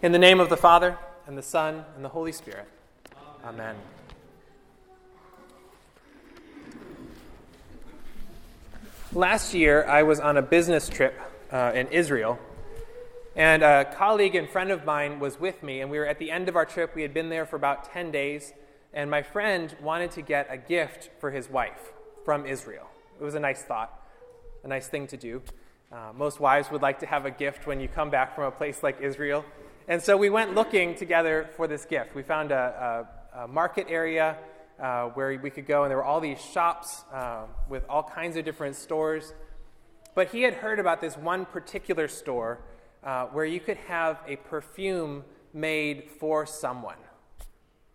In the name of the Father, and the Son, and the Holy Spirit. Amen. Last year, I was on a business trip uh, in Israel, and a colleague and friend of mine was with me, and we were at the end of our trip. We had been there for about 10 days, and my friend wanted to get a gift for his wife from Israel. It was a nice thought, a nice thing to do. Uh, most wives would like to have a gift when you come back from a place like Israel. And so we went looking together for this gift. We found a, a, a market area uh, where we could go, and there were all these shops uh, with all kinds of different stores. But he had heard about this one particular store uh, where you could have a perfume made for someone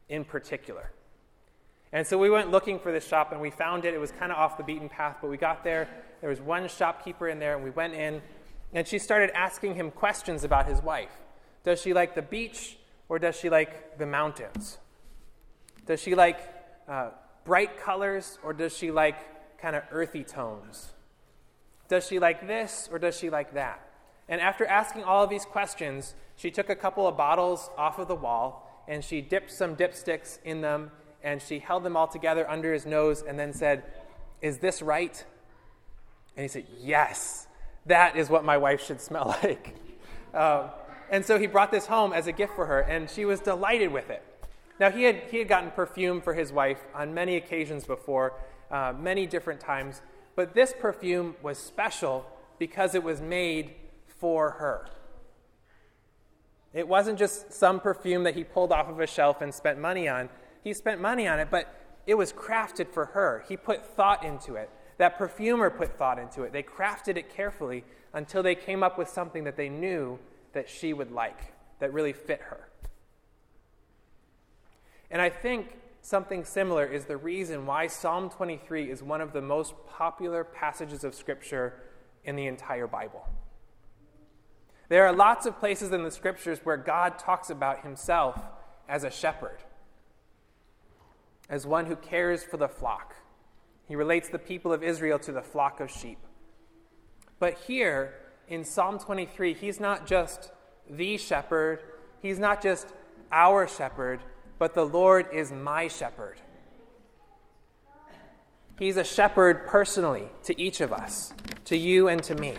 in particular. And so we went looking for this shop and we found it. It was kind of off the beaten path, but we got there. There was one shopkeeper in there, and we went in, and she started asking him questions about his wife. Does she like the beach or does she like the mountains? Does she like uh, bright colors or does she like kind of earthy tones? Does she like this or does she like that? And after asking all of these questions, she took a couple of bottles off of the wall and she dipped some dipsticks in them and she held them all together under his nose and then said, Is this right? And he said, Yes, that is what my wife should smell like. Uh, and so he brought this home as a gift for her, and she was delighted with it. Now, he had, he had gotten perfume for his wife on many occasions before, uh, many different times, but this perfume was special because it was made for her. It wasn't just some perfume that he pulled off of a shelf and spent money on. He spent money on it, but it was crafted for her. He put thought into it. That perfumer put thought into it. They crafted it carefully until they came up with something that they knew that she would like, that really fit her. And I think something similar is the reason why Psalm 23 is one of the most popular passages of Scripture in the entire Bible. There are lots of places in the Scriptures where God talks about himself as a shepherd, as one who cares for the flock. He relates the people of Israel to the flock of sheep. But here, in Psalm 23, he's not just the shepherd, he's not just our shepherd, but the Lord is my shepherd. He's a shepherd personally to each of us, to you and to me.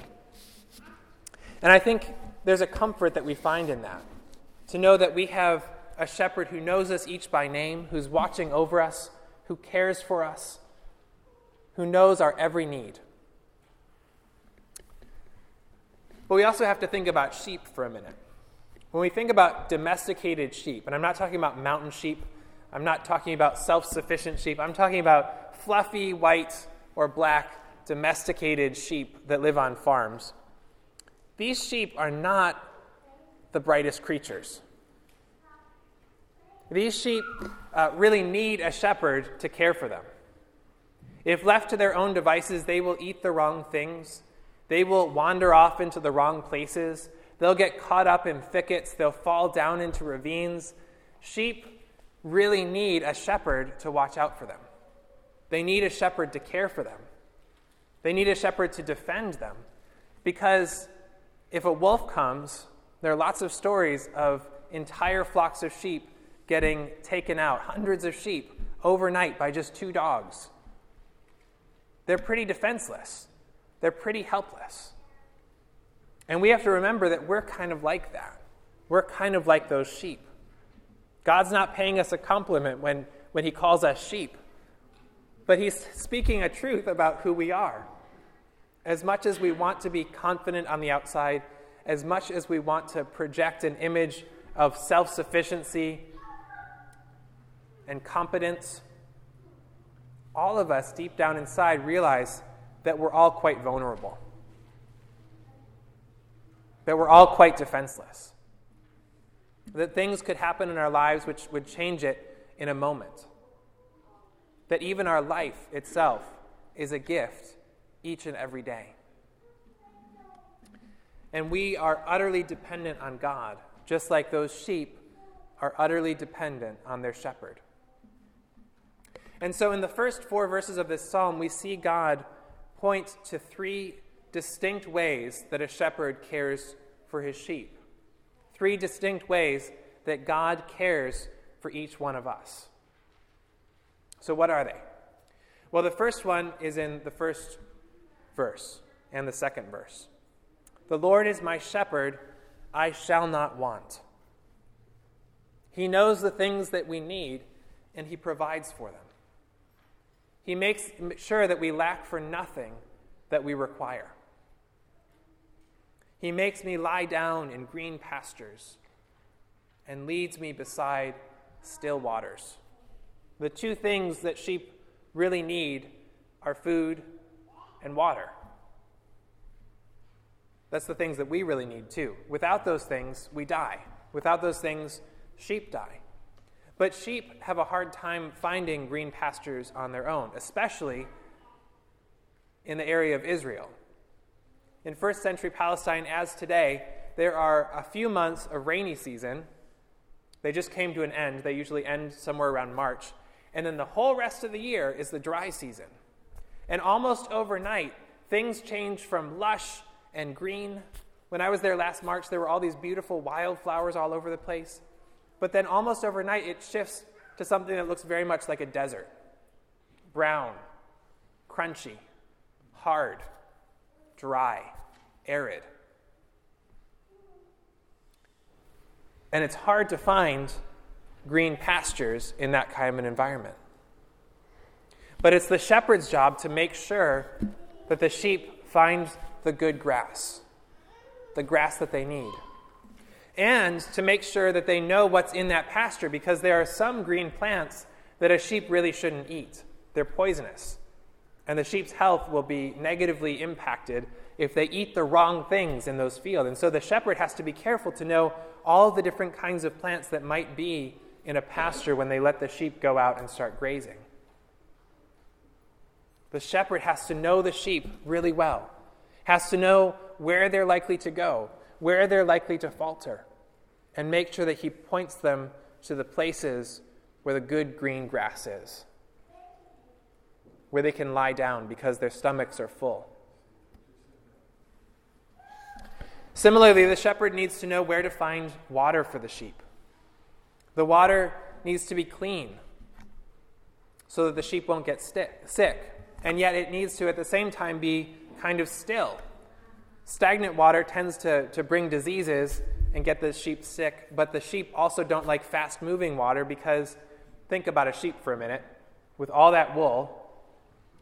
And I think there's a comfort that we find in that. To know that we have a shepherd who knows us each by name, who's watching over us, who cares for us, who knows our every need. But we also have to think about sheep for a minute. When we think about domesticated sheep, and I'm not talking about mountain sheep, I'm not talking about self sufficient sheep, I'm talking about fluffy white or black domesticated sheep that live on farms. These sheep are not the brightest creatures. These sheep uh, really need a shepherd to care for them. If left to their own devices, they will eat the wrong things. They will wander off into the wrong places. They'll get caught up in thickets. They'll fall down into ravines. Sheep really need a shepherd to watch out for them. They need a shepherd to care for them. They need a shepherd to defend them. Because if a wolf comes, there are lots of stories of entire flocks of sheep getting taken out, hundreds of sheep overnight by just two dogs. They're pretty defenseless they're pretty helpless. And we have to remember that we're kind of like that. We're kind of like those sheep. God's not paying us a compliment when, when He calls us sheep, but He's speaking a truth about who we are. As much as we want to be confident on the outside, as much as we want to project an image of self sufficiency and competence, all of us deep down inside realize that we're all quite vulnerable, that we're all quite defenseless, that things could happen in our lives which would change it in a moment, that even our life itself is a gift each and every day. And we are utterly dependent on God, just like those sheep are utterly dependent on their shepherd. And so, in the first four verses of this psalm, we see God point to three distinct ways that a shepherd cares for his sheep. Three distinct ways that God cares for each one of us. So, what are they? Well, the first one is in the first verse and the second verse. The Lord is my shepherd, I shall not want. He knows the things that we need, and He provides for them. He makes sure that we lack for nothing that we require. He makes me lie down in green pastures and leads me beside still waters. The two things that sheep really need are food and water. That's the things that we really need too. Without those things, we die. Without those things, sheep die. But sheep have a hard time finding green pastures on their own, especially in the area of Israel. In first century Palestine, as today, there are a few months of rainy season. They just came to an end. They usually end somewhere around March. And then the whole rest of the year is the dry season. And almost overnight, things change from lush and green. When I was there last March, there were all these beautiful wildflowers all over the place. But then almost overnight, it shifts to something that looks very much like a desert brown, crunchy, hard, dry, arid. And it's hard to find green pastures in that kind of an environment. But it's the shepherd's job to make sure that the sheep find the good grass, the grass that they need. And to make sure that they know what's in that pasture because there are some green plants that a sheep really shouldn't eat. They're poisonous. And the sheep's health will be negatively impacted if they eat the wrong things in those fields. And so the shepherd has to be careful to know all the different kinds of plants that might be in a pasture when they let the sheep go out and start grazing. The shepherd has to know the sheep really well, has to know where they're likely to go, where they're likely to falter, and make sure that he points them to the places where the good green grass is, where they can lie down because their stomachs are full. Similarly, the shepherd needs to know where to find water for the sheep. The water needs to be clean so that the sheep won't get sick. And yet it needs to, at the same time, be kind of still. Stagnant water tends to, to bring diseases and get the sheep sick, but the sheep also don't like fast moving water because think about a sheep for a minute. With all that wool,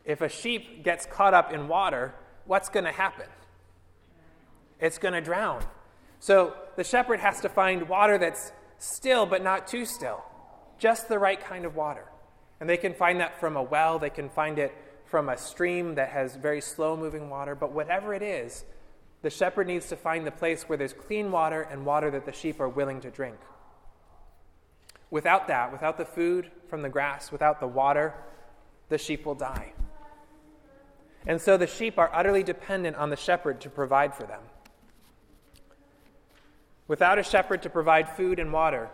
if a sheep gets caught up in water, what's going to happen? It's going to drown. So the shepherd has to find water that's still but not too still, just the right kind of water. And they can find that from a well, they can find it from a stream that has very slow moving water, but whatever it is, the shepherd needs to find the place where there's clean water and water that the sheep are willing to drink. Without that, without the food from the grass, without the water, the sheep will die. And so the sheep are utterly dependent on the shepherd to provide for them. Without a shepherd to provide food and water,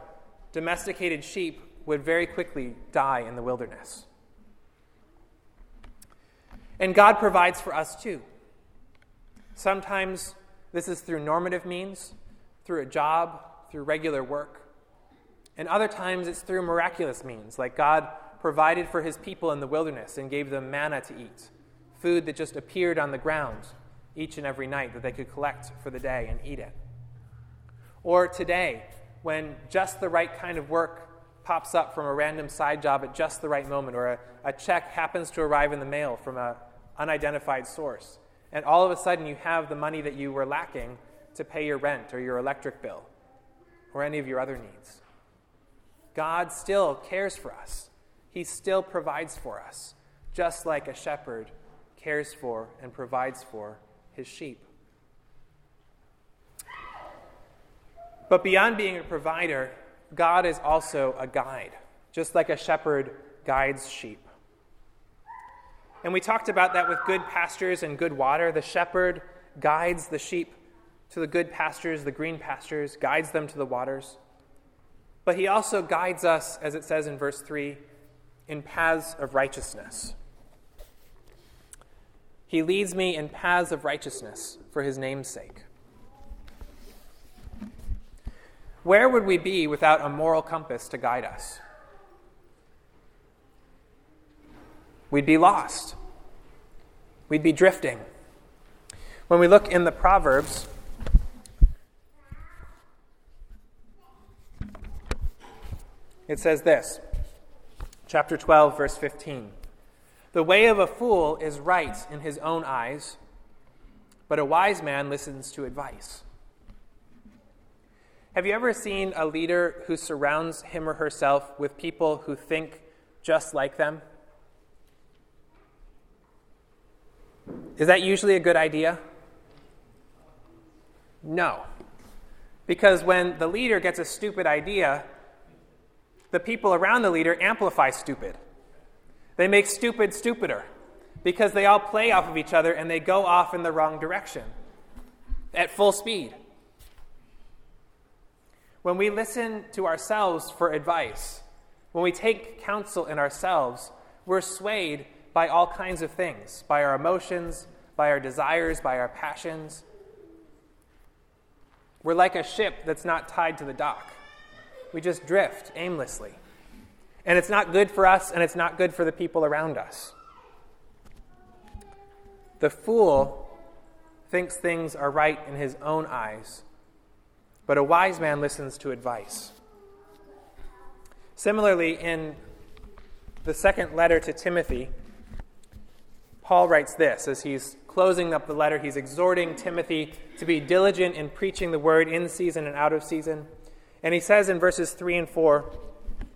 domesticated sheep would very quickly die in the wilderness. And God provides for us too. Sometimes this is through normative means, through a job, through regular work. And other times it's through miraculous means, like God provided for his people in the wilderness and gave them manna to eat, food that just appeared on the ground each and every night that they could collect for the day and eat it. Or today, when just the right kind of work pops up from a random side job at just the right moment, or a, a check happens to arrive in the mail from an unidentified source and all of a sudden you have the money that you were lacking to pay your rent or your electric bill or any of your other needs. God still cares for us, He still provides for us, just like a shepherd cares for and provides for his sheep. But beyond being a provider, God is also a guide, just like a shepherd guides sheep. And we talked about that with good pastures and good water. The shepherd guides the sheep to the good pastures, the green pastures, guides them to the waters. But he also guides us, as it says in verse 3, in paths of righteousness. He leads me in paths of righteousness for his name's sake. where would we be without a moral compass to guide us? We'd be lost. We'd be drifting. When we look in the Proverbs, it says this chapter 12, verse 15. The way of a fool is right in his own eyes, but a wise man listens to advice. Have you ever seen a leader who surrounds him or herself with people who think just like them? Is that usually a good idea? No. Because when the leader gets a stupid idea, the people around the leader amplify stupid. They make stupid stupider because they all play off of each other and they go off in the wrong direction at full speed. When we listen to ourselves for advice, when we take counsel in ourselves, we're swayed by all kinds of things by our emotions, by our desires, by our passions. We're like a ship that's not tied to the dock. We just drift aimlessly. And it's not good for us, and it's not good for the people around us. The fool thinks things are right in his own eyes, but a wise man listens to advice. Similarly, in the second letter to Timothy, Paul writes this as he's closing up the letter. He's exhorting Timothy to be diligent in preaching the word in season and out of season. And he says in verses 3 and 4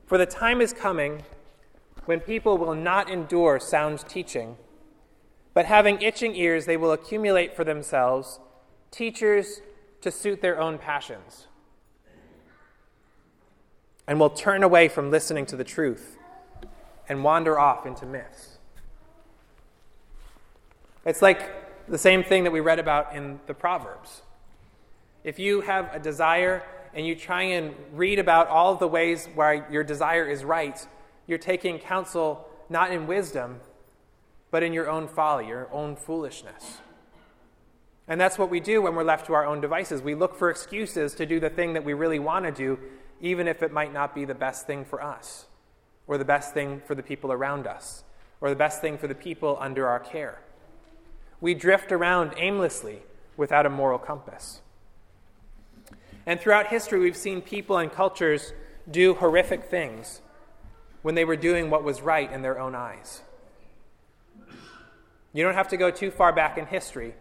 For the time is coming when people will not endure sound teaching, but having itching ears, they will accumulate for themselves teachers to suit their own passions, and will turn away from listening to the truth and wander off into myths. It's like the same thing that we read about in the Proverbs. If you have a desire and you try and read about all of the ways where your desire is right, you're taking counsel not in wisdom, but in your own folly, your own foolishness. And that's what we do when we're left to our own devices. We look for excuses to do the thing that we really want to do, even if it might not be the best thing for us, or the best thing for the people around us, or the best thing for the people under our care we drift around aimlessly without a moral compass. And throughout history, we've seen people and cultures do horrific things when they were doing what was right in their own eyes. You don't have to go too far back in history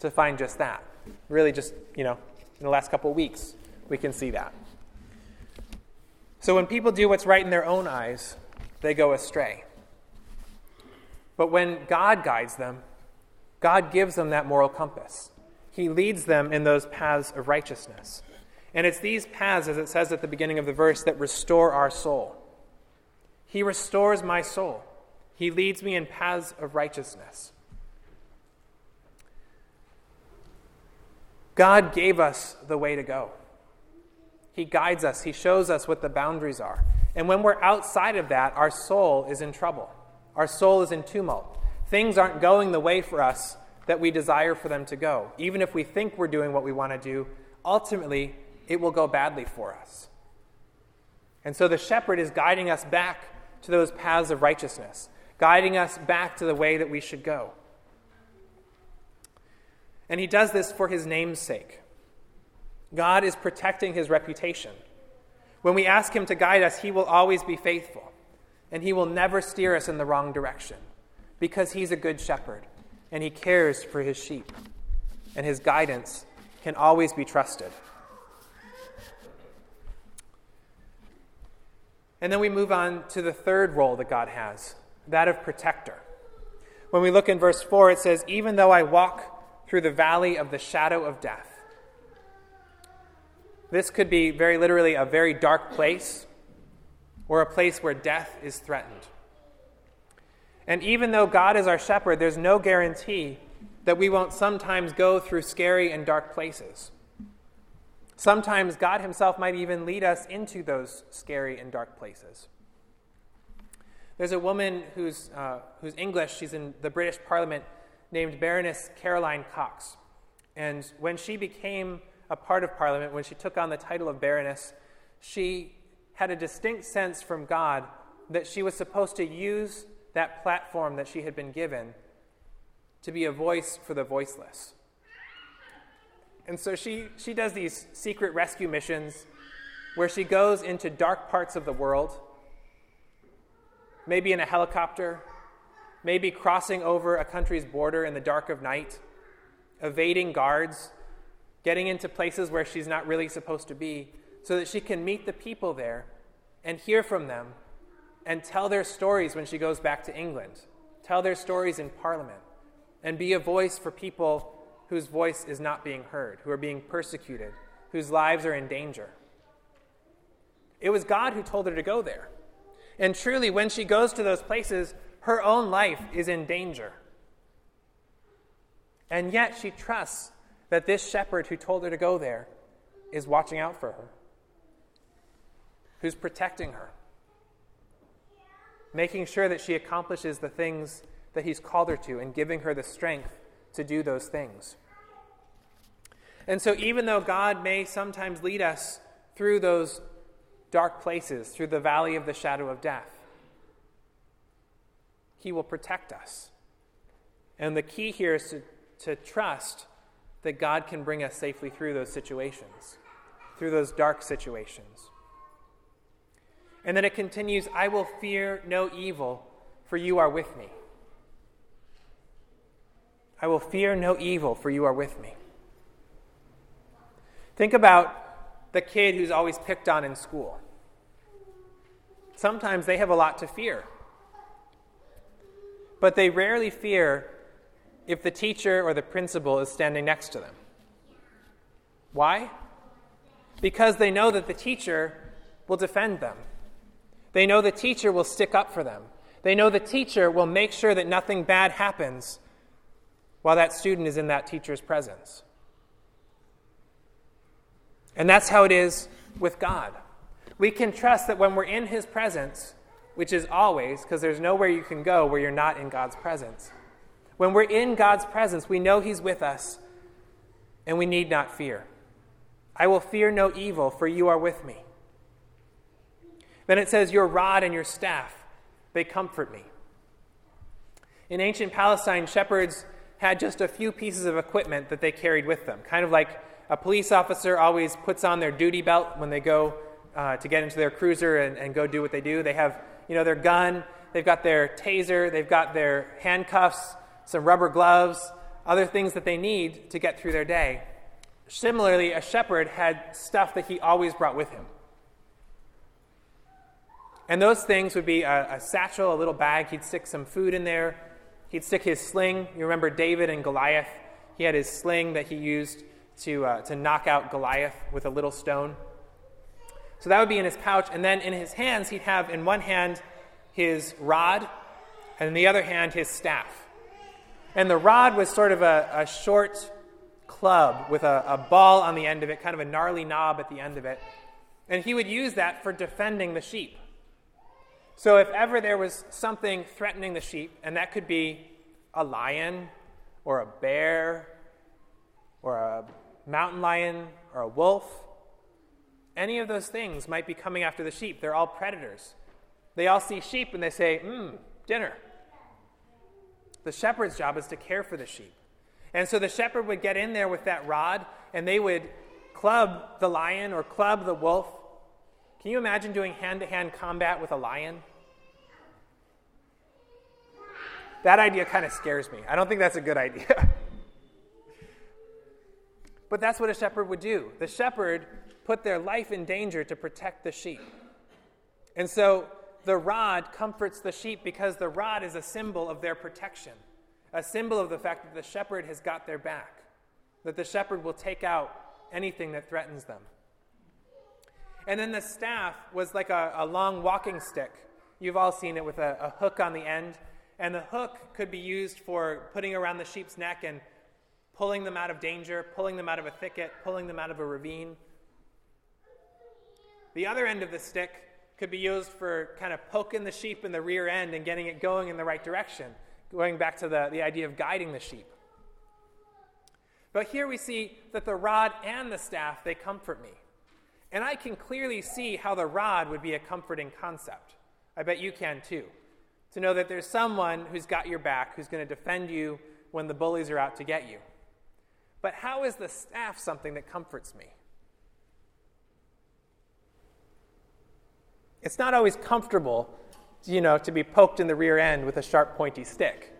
to find just that. Really, just, you know, in the last couple of weeks, we can see that. So when people do what's right in their own eyes, they go astray. But when God guides them, God gives them that moral compass. He leads them in those paths of righteousness. And it's these paths, as it says at the beginning of the verse, that restore our soul. He restores my soul. He leads me in paths of righteousness. God gave us the way to go. He guides us, He shows us what the boundaries are. And when we're outside of that, our soul is in trouble. Our soul is in tumult things aren't going the way for us that we desire for them to go. Even if we think we're doing what we want to do, ultimately, it will go badly for us. And so the shepherd is guiding us back to those paths of righteousness, guiding us back to the way that we should go. And he does this for his name's sake. God is protecting his reputation. When we ask him to guide us, he will always be faithful, and he will never steer us in the wrong direction because he's a good shepherd and he cares for his sheep, and his guidance can always be trusted. And then we move on to the third role that God has that of protector. When we look in verse 4, it says, Even though I walk through the valley of the shadow of death. This could be very literally a very dark place or a place where death is threatened. And even though God is our shepherd, there's no guarantee that we won't sometimes go through scary and dark places. Sometimes God Himself might even lead us into those scary and dark places. There's a woman who's, uh, who's English, she's in the British Parliament, named Baroness Caroline Cox. And when she became a part of Parliament, when she took on the title of Baroness, she had a distinct sense from God that she was supposed to use that platform that she had been given to be a voice for the voiceless. And so she, she does these secret rescue missions where she goes into dark parts of the world, maybe in a helicopter, maybe crossing over a country's border in the dark of night, evading guards, getting into places where she's not really supposed to be, so that she can meet the people there and hear from them and tell their stories when she goes back to England, tell their stories in Parliament, and be a voice for people whose voice is not being heard, who are being persecuted, whose lives are in danger. It was God who told her to go there. And truly, when she goes to those places, her own life is in danger. And yet, she trusts that this shepherd who told her to go there is watching out for her, who's protecting her, making sure that she accomplishes the things that he's called her to, and giving her the strength to do those things. And so, even though God may sometimes lead us through those dark places, through the valley of the shadow of death, He will protect us. And the key here is to, to trust that God can bring us safely through those situations, through those dark situations. And then it continues I will fear no evil, for you are with me. I will fear no evil, for you are with me. Think about the kid who's always picked on in school. Sometimes they have a lot to fear. But they rarely fear if the teacher or the principal is standing next to them. Why? Because they know that the teacher will defend them. They know the teacher will stick up for them. They know the teacher will make sure that nothing bad happens while that student is in that teacher's presence. And that's how it is with God. We can trust that when we're in His presence, which is always, because there's nowhere you can go where you're not in God's presence. When we're in God's presence, we know He's with us, and we need not fear. I will fear no evil, for you are with me. Then it says, Your rod and your staff, they comfort me. In ancient Palestine, shepherds had just a few pieces of equipment that they carried with them, kind of like a police officer always puts on their duty belt when they go uh, to get into their cruiser and, and go do what they do. They have, you know, their gun, they've got their taser, they've got their handcuffs, some rubber gloves, other things that they need to get through their day. Similarly, a shepherd had stuff that he always brought with him. And those things would be a, a, satchel, a little bag. He'd stick some food in there. He'd stick his sling. You remember David and Goliath? He had his sling that he used to, uh, to knock out Goliath with a little stone. So that would be in his pouch. And then in his hands, he'd have in one hand his rod, and in the other hand, his staff. And the rod was sort of a, a short club with a, a ball on the end of it, kind of a gnarly knob at the end of it. And he would use that for defending the sheep. So if ever there was something threatening the sheep, and that could be a lion or a bear or a mountain lion or a wolf. Any of those things might be coming after the sheep. They're all predators. They all see sheep and they say, Mmm, dinner. The shepherd's job is to care for the sheep. And so the shepherd would get in there with that rod and they would club the lion or club the wolf. Can you imagine doing hand to hand combat with a lion? That idea kind of scares me. I don't think that's a good idea. But that's what a shepherd would do. The shepherd put their life in danger to protect the sheep. And so the rod comforts the sheep because the rod is a symbol of their protection, a symbol of the fact that the shepherd has got their back, that the shepherd will take out anything that threatens them. And then the staff was like a, a long walking stick. You've all seen it with a, a hook on the end. And the hook could be used for putting around the sheep's neck and pulling them out of danger, pulling them out of a thicket, pulling them out of a ravine. The other end of the stick could be used for kind of poking the sheep in the rear end and getting it going in the right direction, going back to the, the idea of guiding the sheep. But here we see that the rod and the staff, they comfort me. And I can clearly see how the rod would be a comforting concept. I bet you can too. To know that there's someone who's got your back, who's going to defend you when the bullies are out to get you. But how is the staff something that comforts me? It's not always comfortable, you know, to be poked in the rear end with a sharp, pointy stick.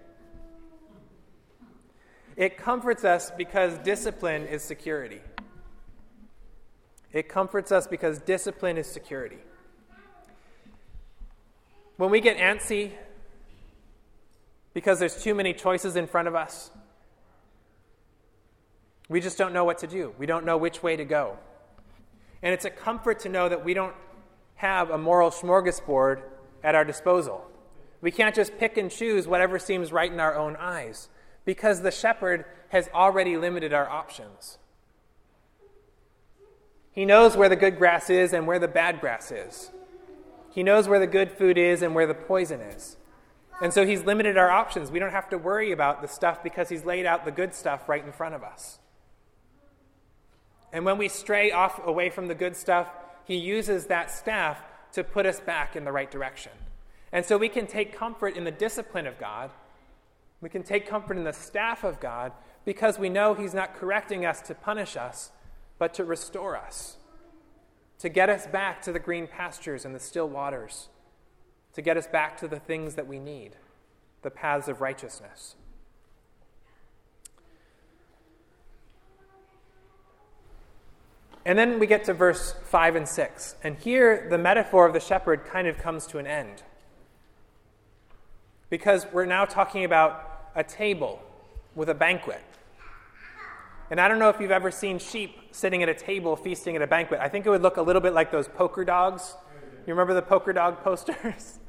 It comforts us because discipline is security. It comforts us because discipline is security. When we get antsy because there's too many choices in front of us, we just don't know what to do. We don't know which way to go. And it's a comfort to know that we don't have a moral smorgasbord at our disposal. We can't just pick and choose whatever seems right in our own eyes because the shepherd has already limited our options. He knows where the good grass is and where the bad grass is. He knows where the good food is and where the poison is. And so he's limited our options. We don't have to worry about the stuff because he's laid out the good stuff right in front of us. And when we stray off away from the good stuff, he uses that staff to put us back in the right direction. And so we can take comfort in the discipline of God. We can take comfort in the staff of God because we know he's not correcting us to punish us, but to restore us, to get us back to the green pastures and the still waters, to get us back to the things that we need, the paths of righteousness. And then we get to verse 5 and 6. And here, the metaphor of the shepherd kind of comes to an end. Because we're now talking about a table with a banquet. And I don't know if you've ever seen sheep sitting at a table feasting at a banquet. I think it would look a little bit like those poker dogs. You remember the poker dog posters?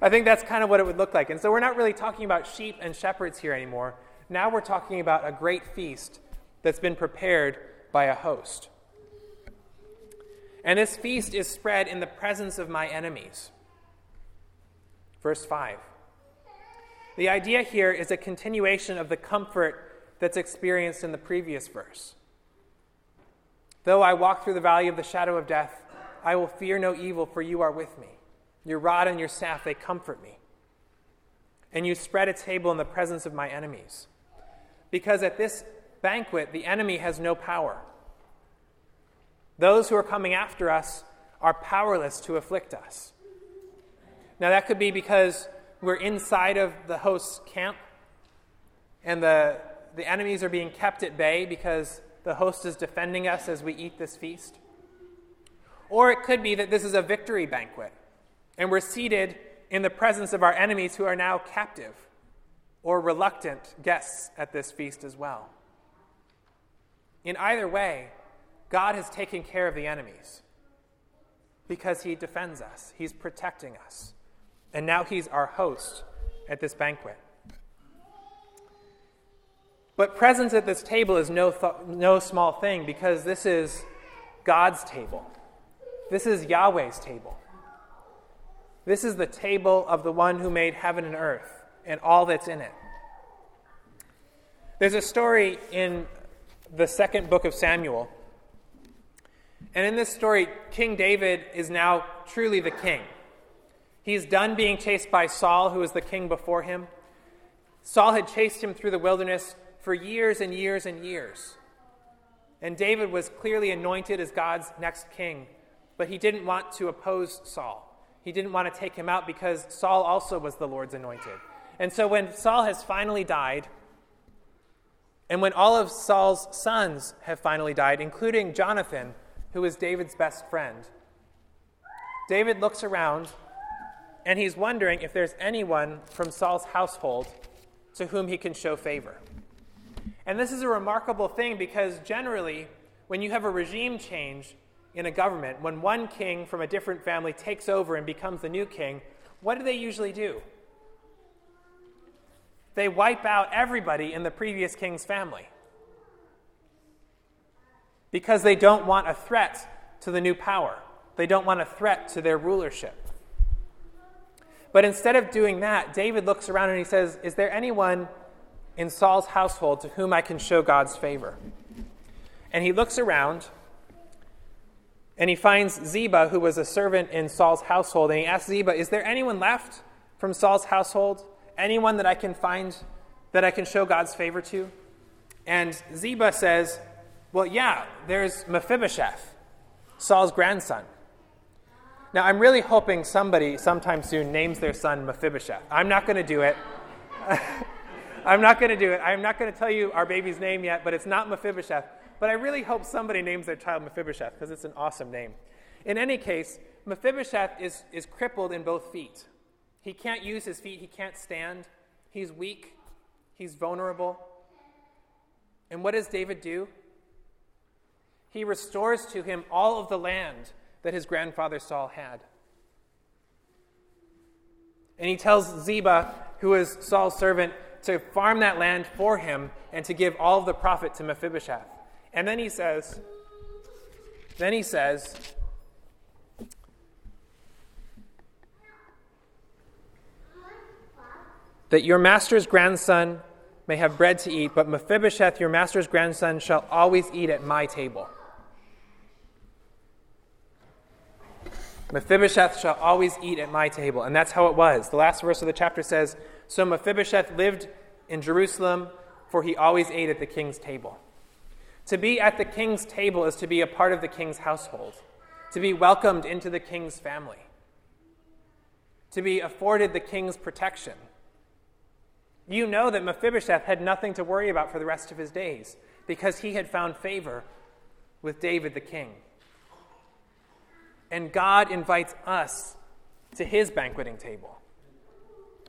I think that's kind of what it would look like. And so we're not really talking about sheep and shepherds here anymore. Now we're talking about a great feast that's been prepared by a host. And this feast is spread in the presence of my enemies. Verse 5. The idea here is a continuation of the comfort that's experienced in the previous verse. Though I walk through the valley of the shadow of death, I will fear no evil, for you are with me. Your rod and your staff, they comfort me. And you spread a table in the presence of my enemies. Because at this banquet, the enemy has no power. Those who are coming after us are powerless to afflict us. Now, that could be because we're inside of the host's camp and the, the enemies are being kept at bay because the host is defending us as we eat this feast. Or it could be that this is a victory banquet and we're seated in the presence of our enemies who are now captive or reluctant guests at this feast as well. In either way, God has taken care of the enemies because he defends us, he's protecting us. And now he's our host at this banquet. But presence at this table is no, th- no small thing because this is God's table. This is Yahweh's table. This is the table of the one who made heaven and earth and all that's in it. There's a story in the second book of Samuel and in this story, King David is now truly the king. He's done being chased by Saul, who was the king before him. Saul had chased him through the wilderness for years and years and years. And David was clearly anointed as God's next king, but he didn't want to oppose Saul. He didn't want to take him out because Saul also was the Lord's anointed. And so when Saul has finally died, and when all of Saul's sons have finally died, including Jonathan, who is David's best friend. David looks around and he's wondering if there's anyone from Saul's household to whom he can show favor. And this is a remarkable thing because generally, when you have a regime change in a government, when one king from a different family takes over and becomes the new king, what do they usually do? They wipe out everybody in the previous king's family because they don't want a threat to the new power. They don't want a threat to their rulership. But instead of doing that, David looks around and he says, Is there anyone in Saul's household to whom I can show God's favor. And he looks around and he finds Ziba, who was a servant in Saul's household, and he asks Ziba, Is there anyone left from Saul's household? Anyone that I can find that I can show God's favor to? And Ziba says, Well, yeah, there's Mephibosheth, Saul's grandson. Now, I'm really hoping somebody sometime soon names their son Mephibosheth. I'm not going to do it. I'm not going to do it. I'm not going to tell you our baby's name yet, but it's not Mephibosheth. But I really hope somebody names their child Mephibosheth because it's an awesome name. In any case, Mephibosheth is, is crippled in both feet. He can't use his feet, he can't stand. He's weak, he's vulnerable. And what does David do? He restores to him all of the land that his grandfather Saul had. And he tells Ziba, who is Saul's servant, to farm that land for him and to give all of the profit to Mephibosheth. And then he says, then he says, that your master's grandson may have bread to eat, but Mephibosheth, your master's grandson, shall always eat at my table. Mephibosheth shall always eat at my table. And that's how it was. The last verse of the chapter says So Mephibosheth lived in Jerusalem, for he always ate at the king's table. To be at the king's table is to be a part of the king's household, to be welcomed into the king's family, to be afforded the king's protection. You know that Mephibosheth had nothing to worry about for the rest of his days because he had found favor with David the king. And God invites us to his banqueting table.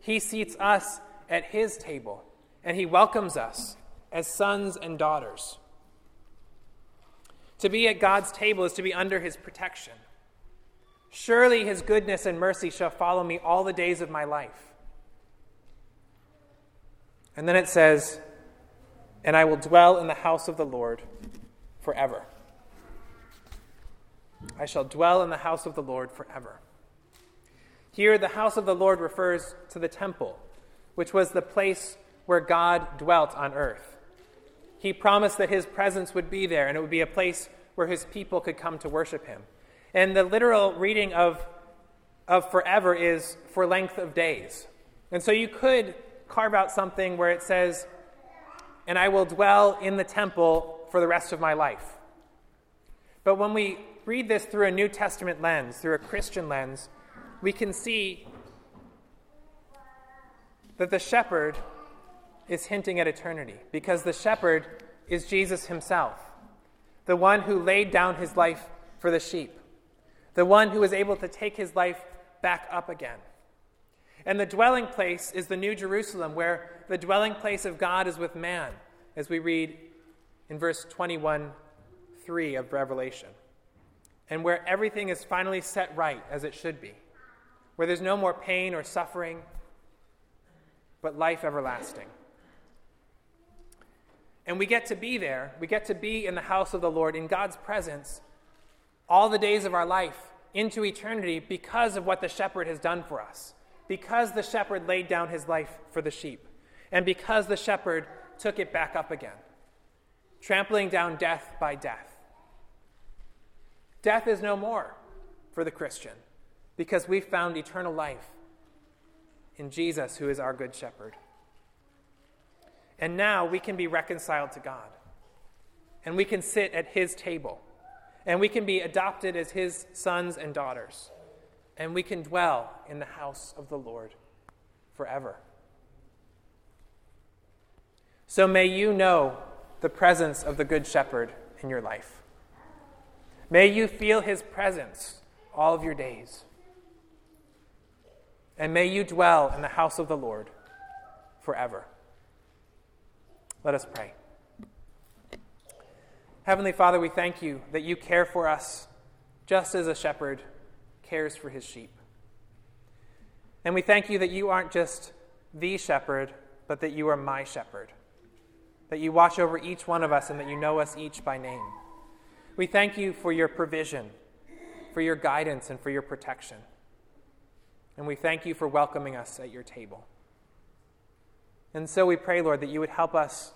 He seats us at his table, and he welcomes us as sons and daughters. To be at God's table is to be under his protection. Surely his goodness and mercy shall follow me all the days of my life. And then it says, And I will dwell in the house of the Lord forever. I shall dwell in the house of the Lord forever. Here, the house of the Lord refers to the temple, which was the place where God dwelt on earth. He promised that his presence would be there, and it would be a place where his people could come to worship him. And the literal reading of, of forever is for length of days. And so you could carve out something where it says, and I will dwell in the temple for the rest of my life. But when we read this through a New Testament lens, through a Christian lens, we can see that the shepherd is hinting at eternity because the shepherd is Jesus himself, the one who laid down his life for the sheep, the one who was able to take his life back up again. And the dwelling place is the New Jerusalem, where the dwelling place of God is with man, as we read in verse 21 3 of Revelation and where everything is finally set right as it should be, where there's no more pain or suffering, but life everlasting. And we get to be there. We get to be in the house of the Lord, in God's presence, all the days of our life into eternity because of what the shepherd has done for us, because the shepherd laid down his life for the sheep, and because the shepherd took it back up again, trampling down death by death. Death is no more for the Christian because we found eternal life in Jesus, who is our good shepherd. And now we can be reconciled to God. And we can sit at his table. And we can be adopted as his sons and daughters. And we can dwell in the house of the Lord forever. So may you know the presence of the Good Shepherd in your life. May you feel his presence all of your days. And may you dwell in the house of the Lord forever. Let us pray. Heavenly Father, we thank you that you care for us just as a shepherd cares for his sheep. And we thank you that you aren't just the shepherd, but that you are my shepherd. That you watch over each one of us and that you know us each by name. We thank you for your provision, for your guidance, and for your protection. And we thank you for welcoming us at your table. And so we pray, Lord, that you would help us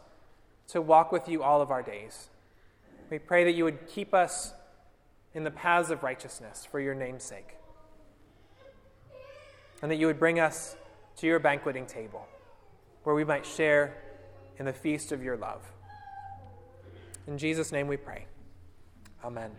to walk with you all of our days. We pray that you would keep us in the paths of righteousness for your name's sake. And that you would bring us to your banqueting table, where we might share in the feast of your love. In Jesus' name we pray. Amen.